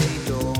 they don't.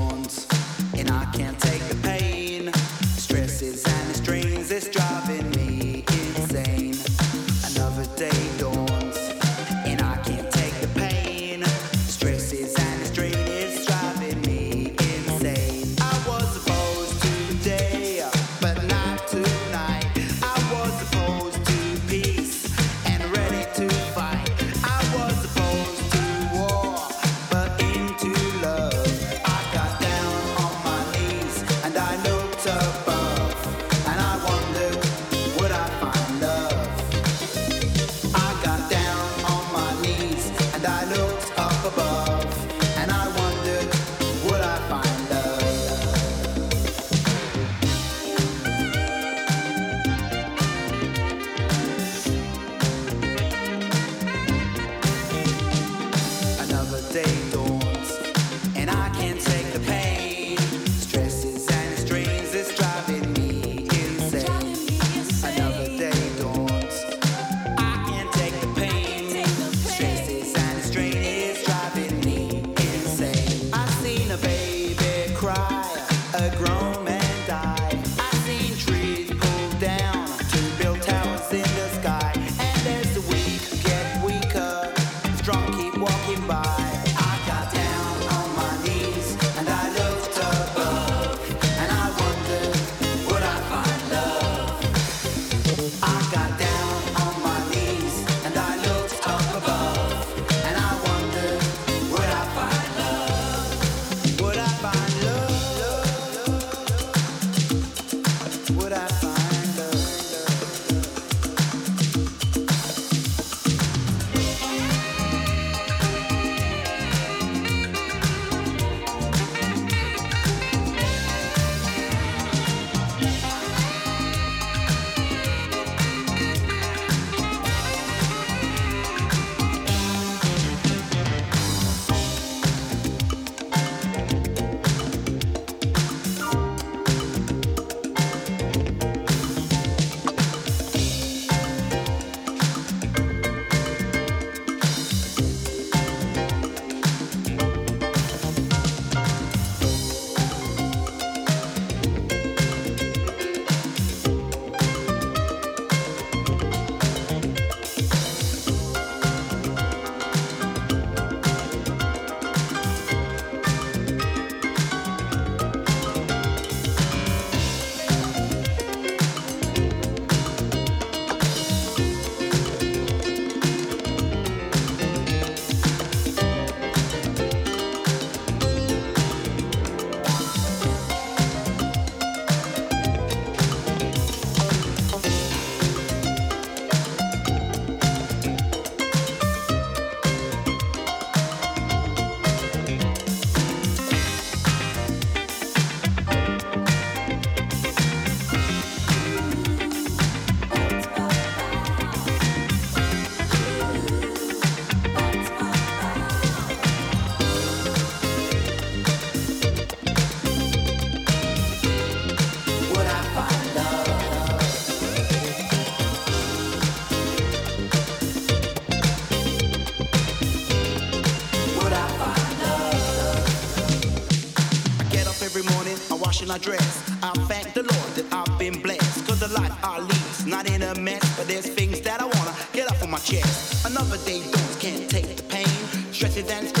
I wash and I dress. I thank the Lord that I've been blessed. Cause the life I lead's not in a mess. But there's things that I wanna get off of my chest. Another day, don't can't take the pain. stresses and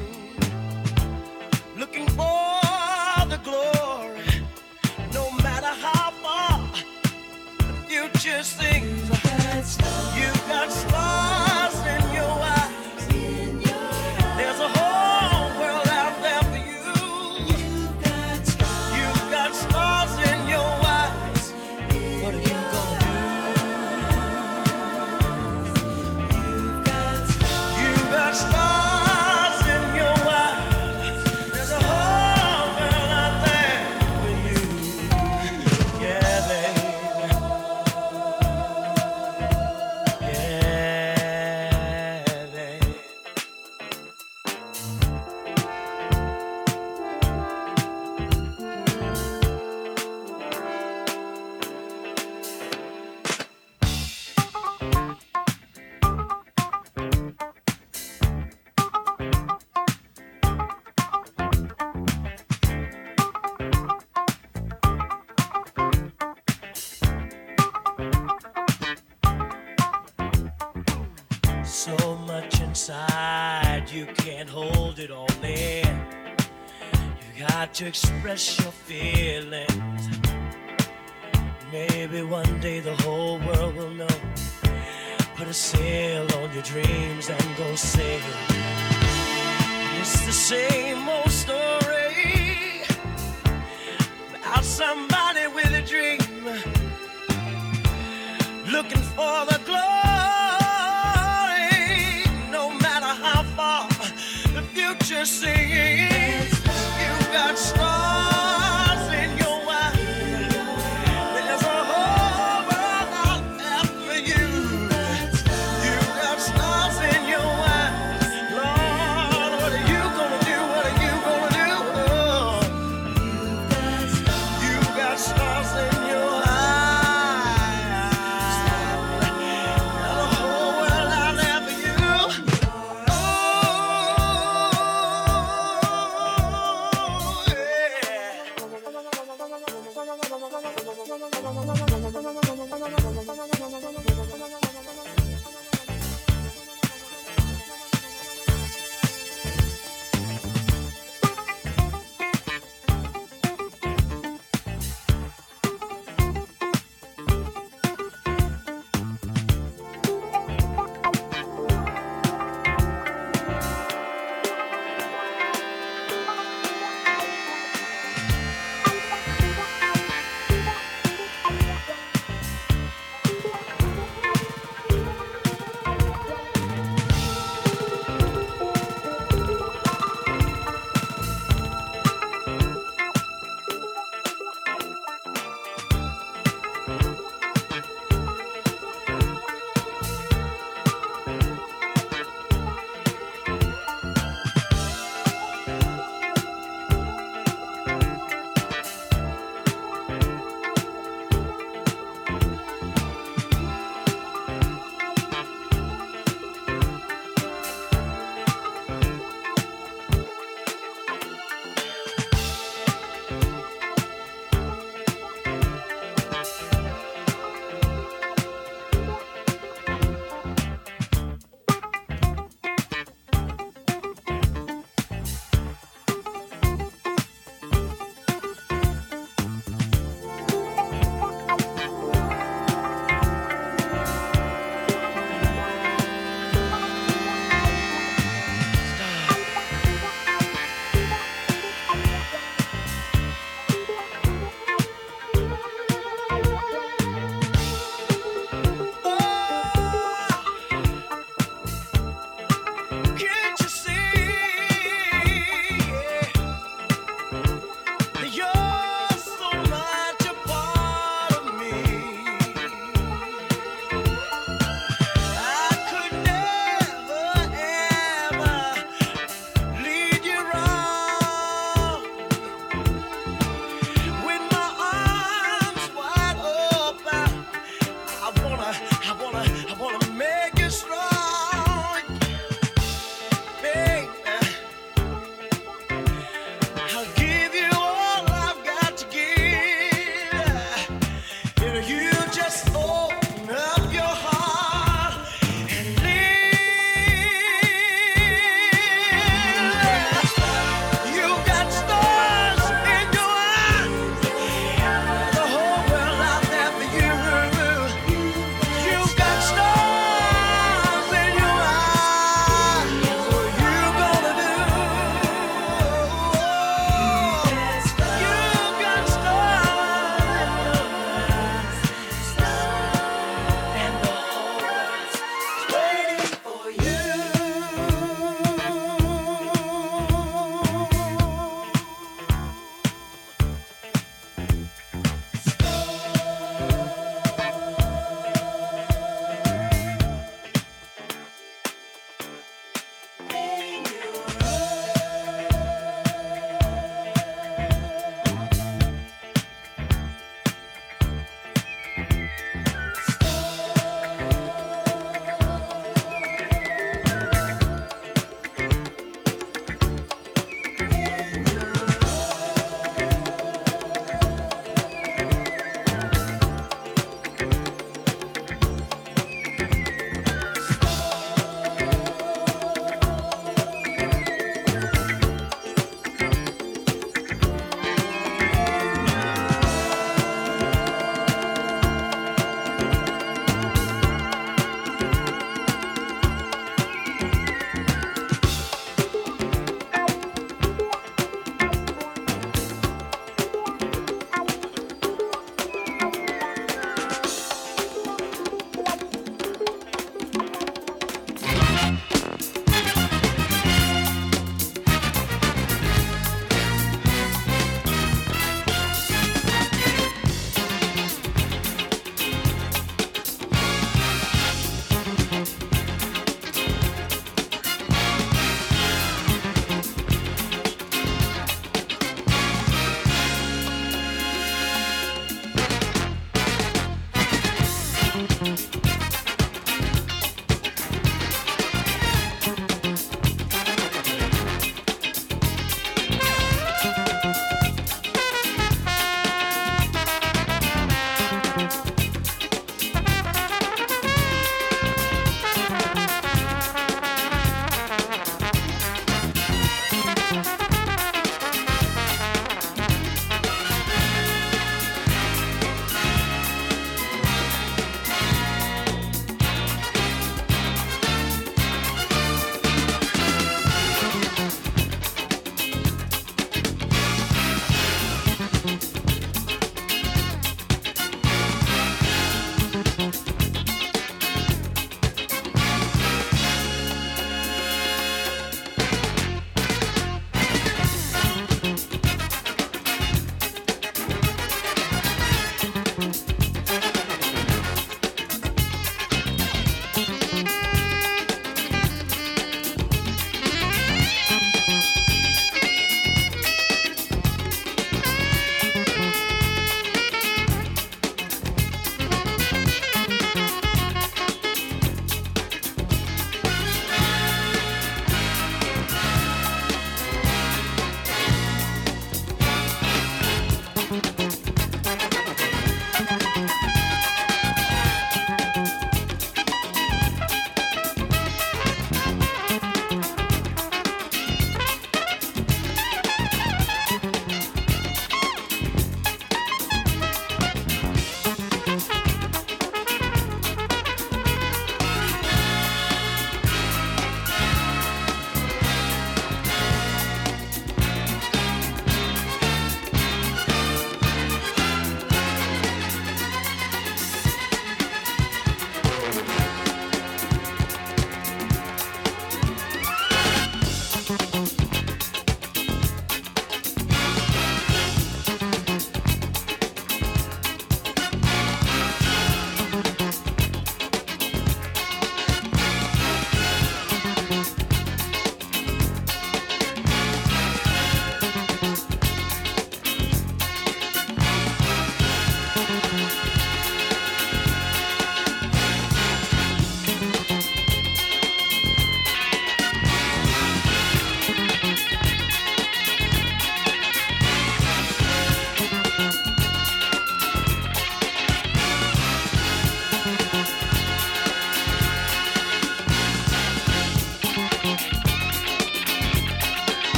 precious things. to express your feelings. Maybe one day the whole world will know. Put a sail on your dreams and go sailing. It's the same old story about somebody with a dream looking for the glory. No matter how far the future seems.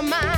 compromise.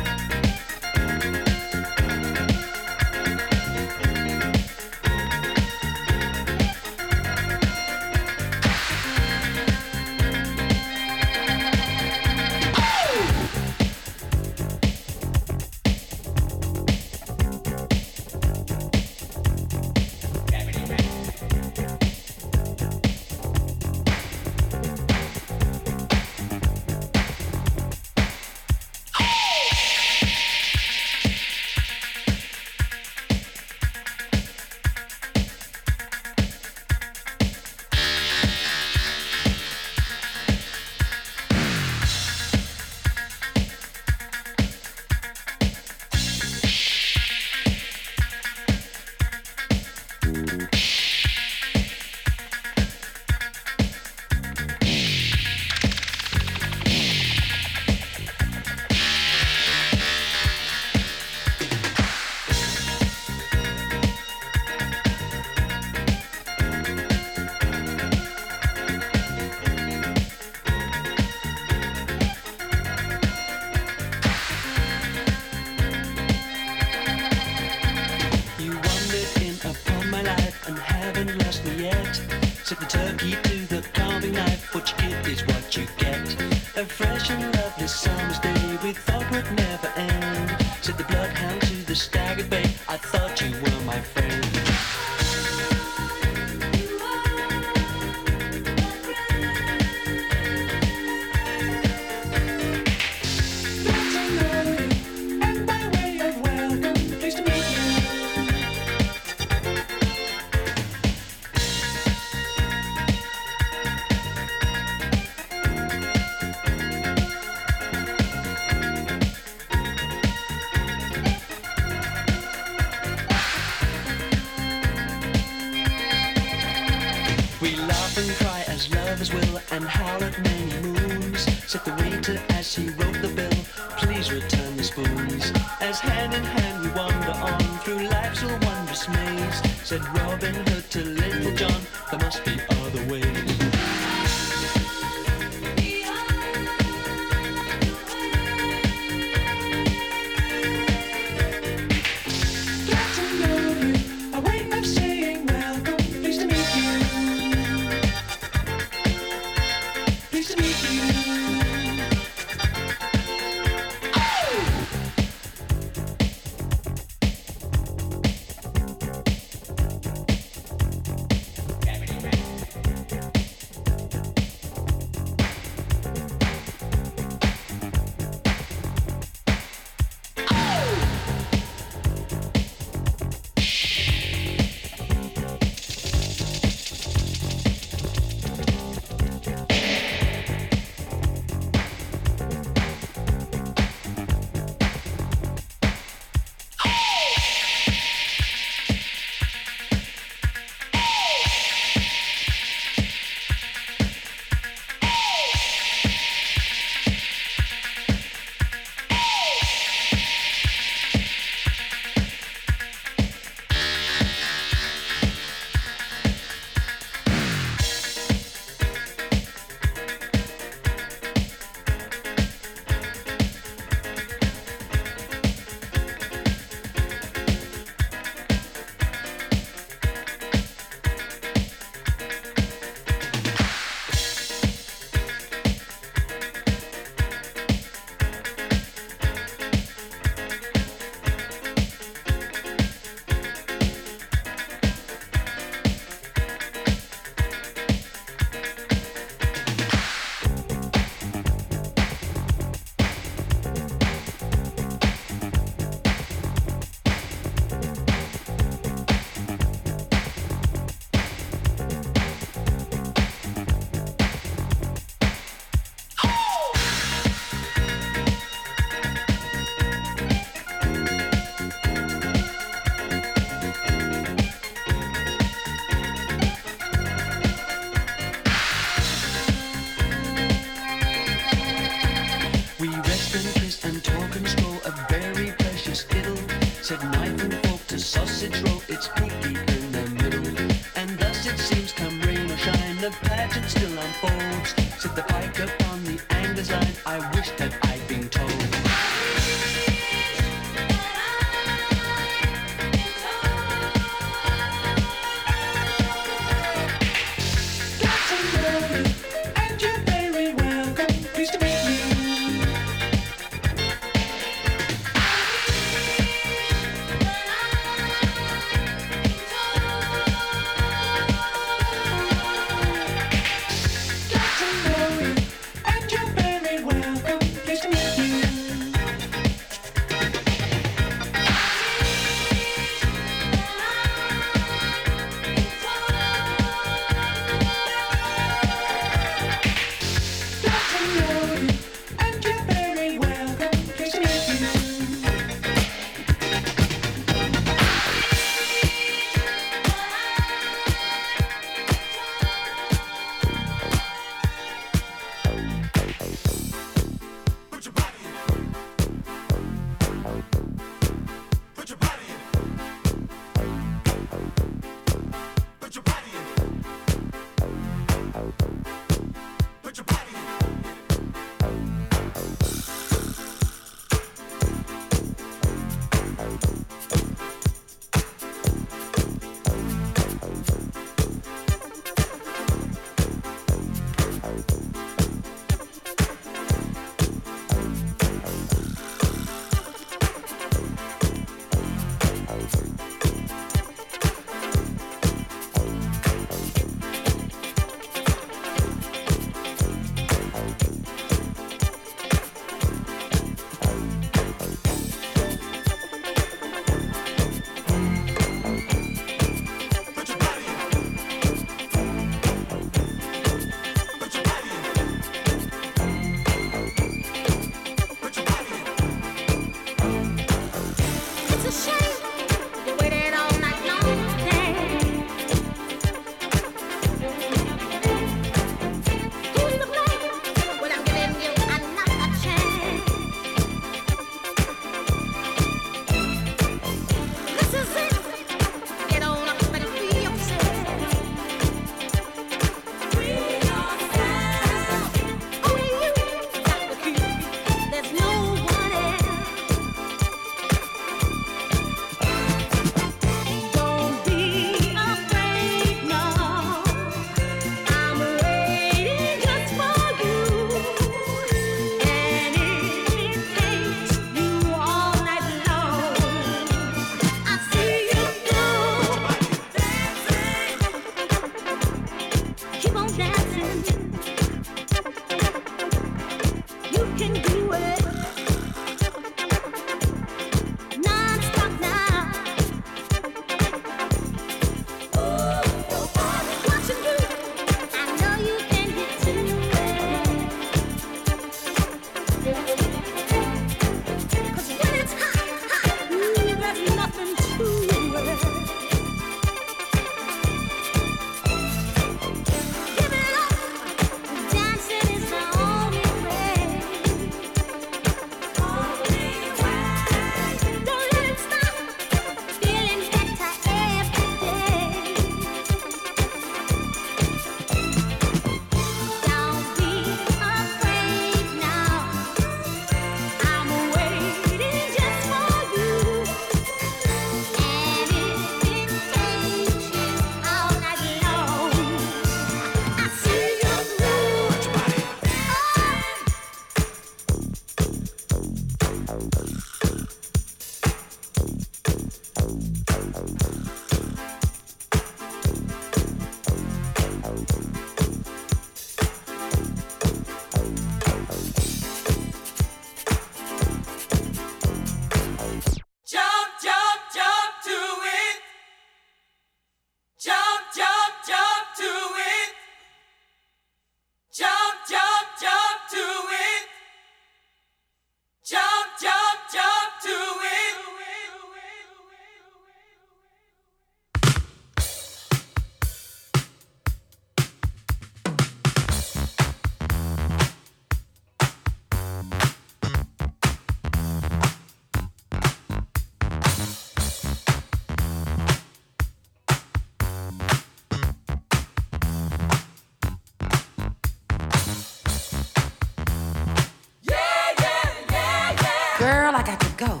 Go.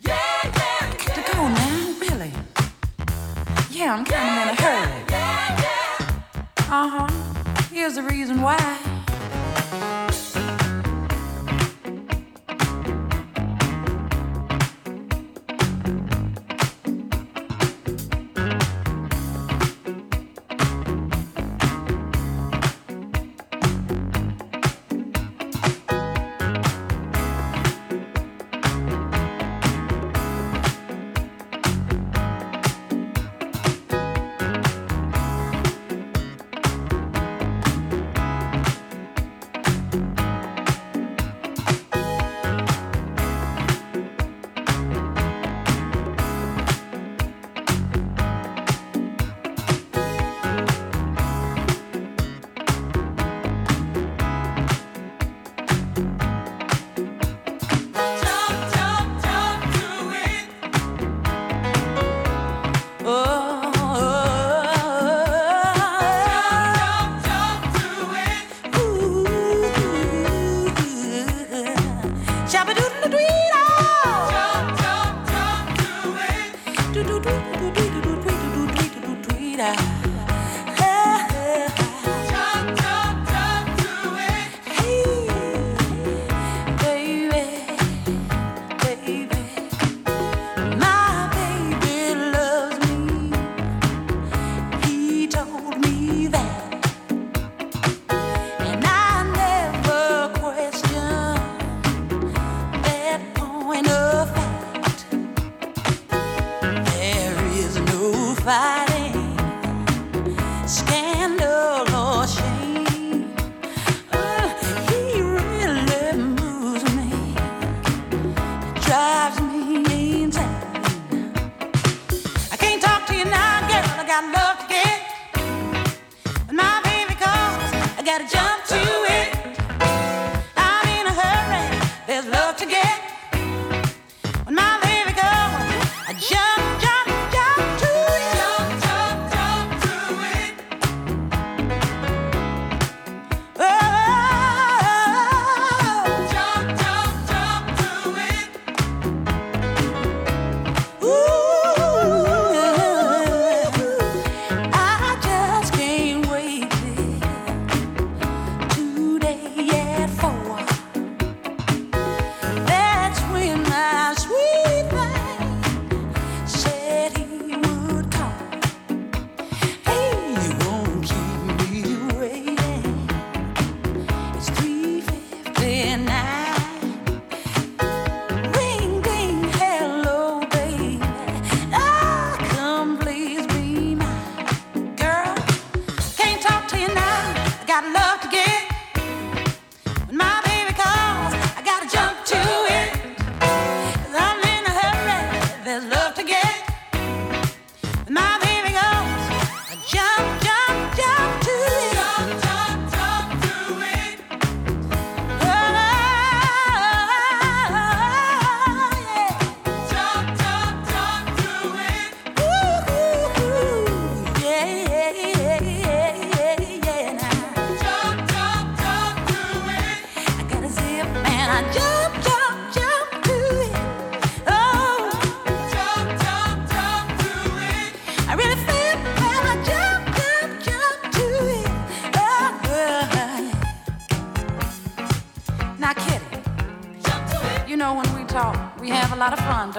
Yeah, yeah, got to go now, really. Yeah, I'm kind of in a hurry. Uh huh. Here's the reason why.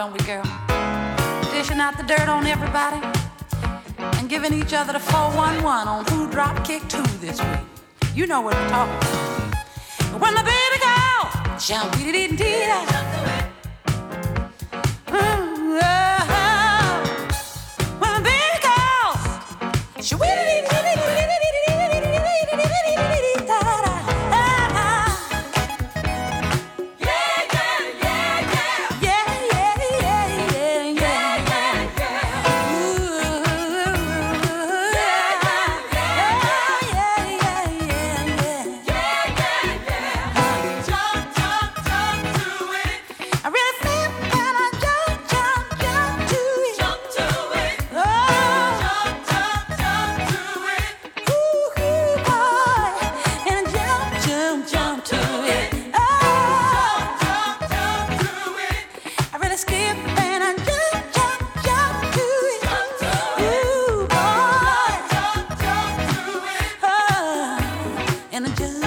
Don't we, girl? Dishing out the dirt on everybody and giving each other the 411 on who drop kick two this week. You know what we're talking about. When the baby girl, dee dee dee dee and I just.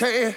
You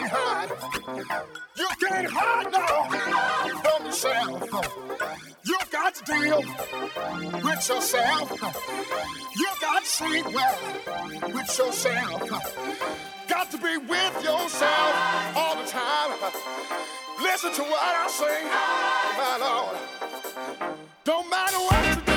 You can't hide. You can't hide now from yourself. You got to deal with yourself. You've got to sleep well with yourself. Got to be with yourself all the time. Listen to what I say, my Lord. Don't matter what you do.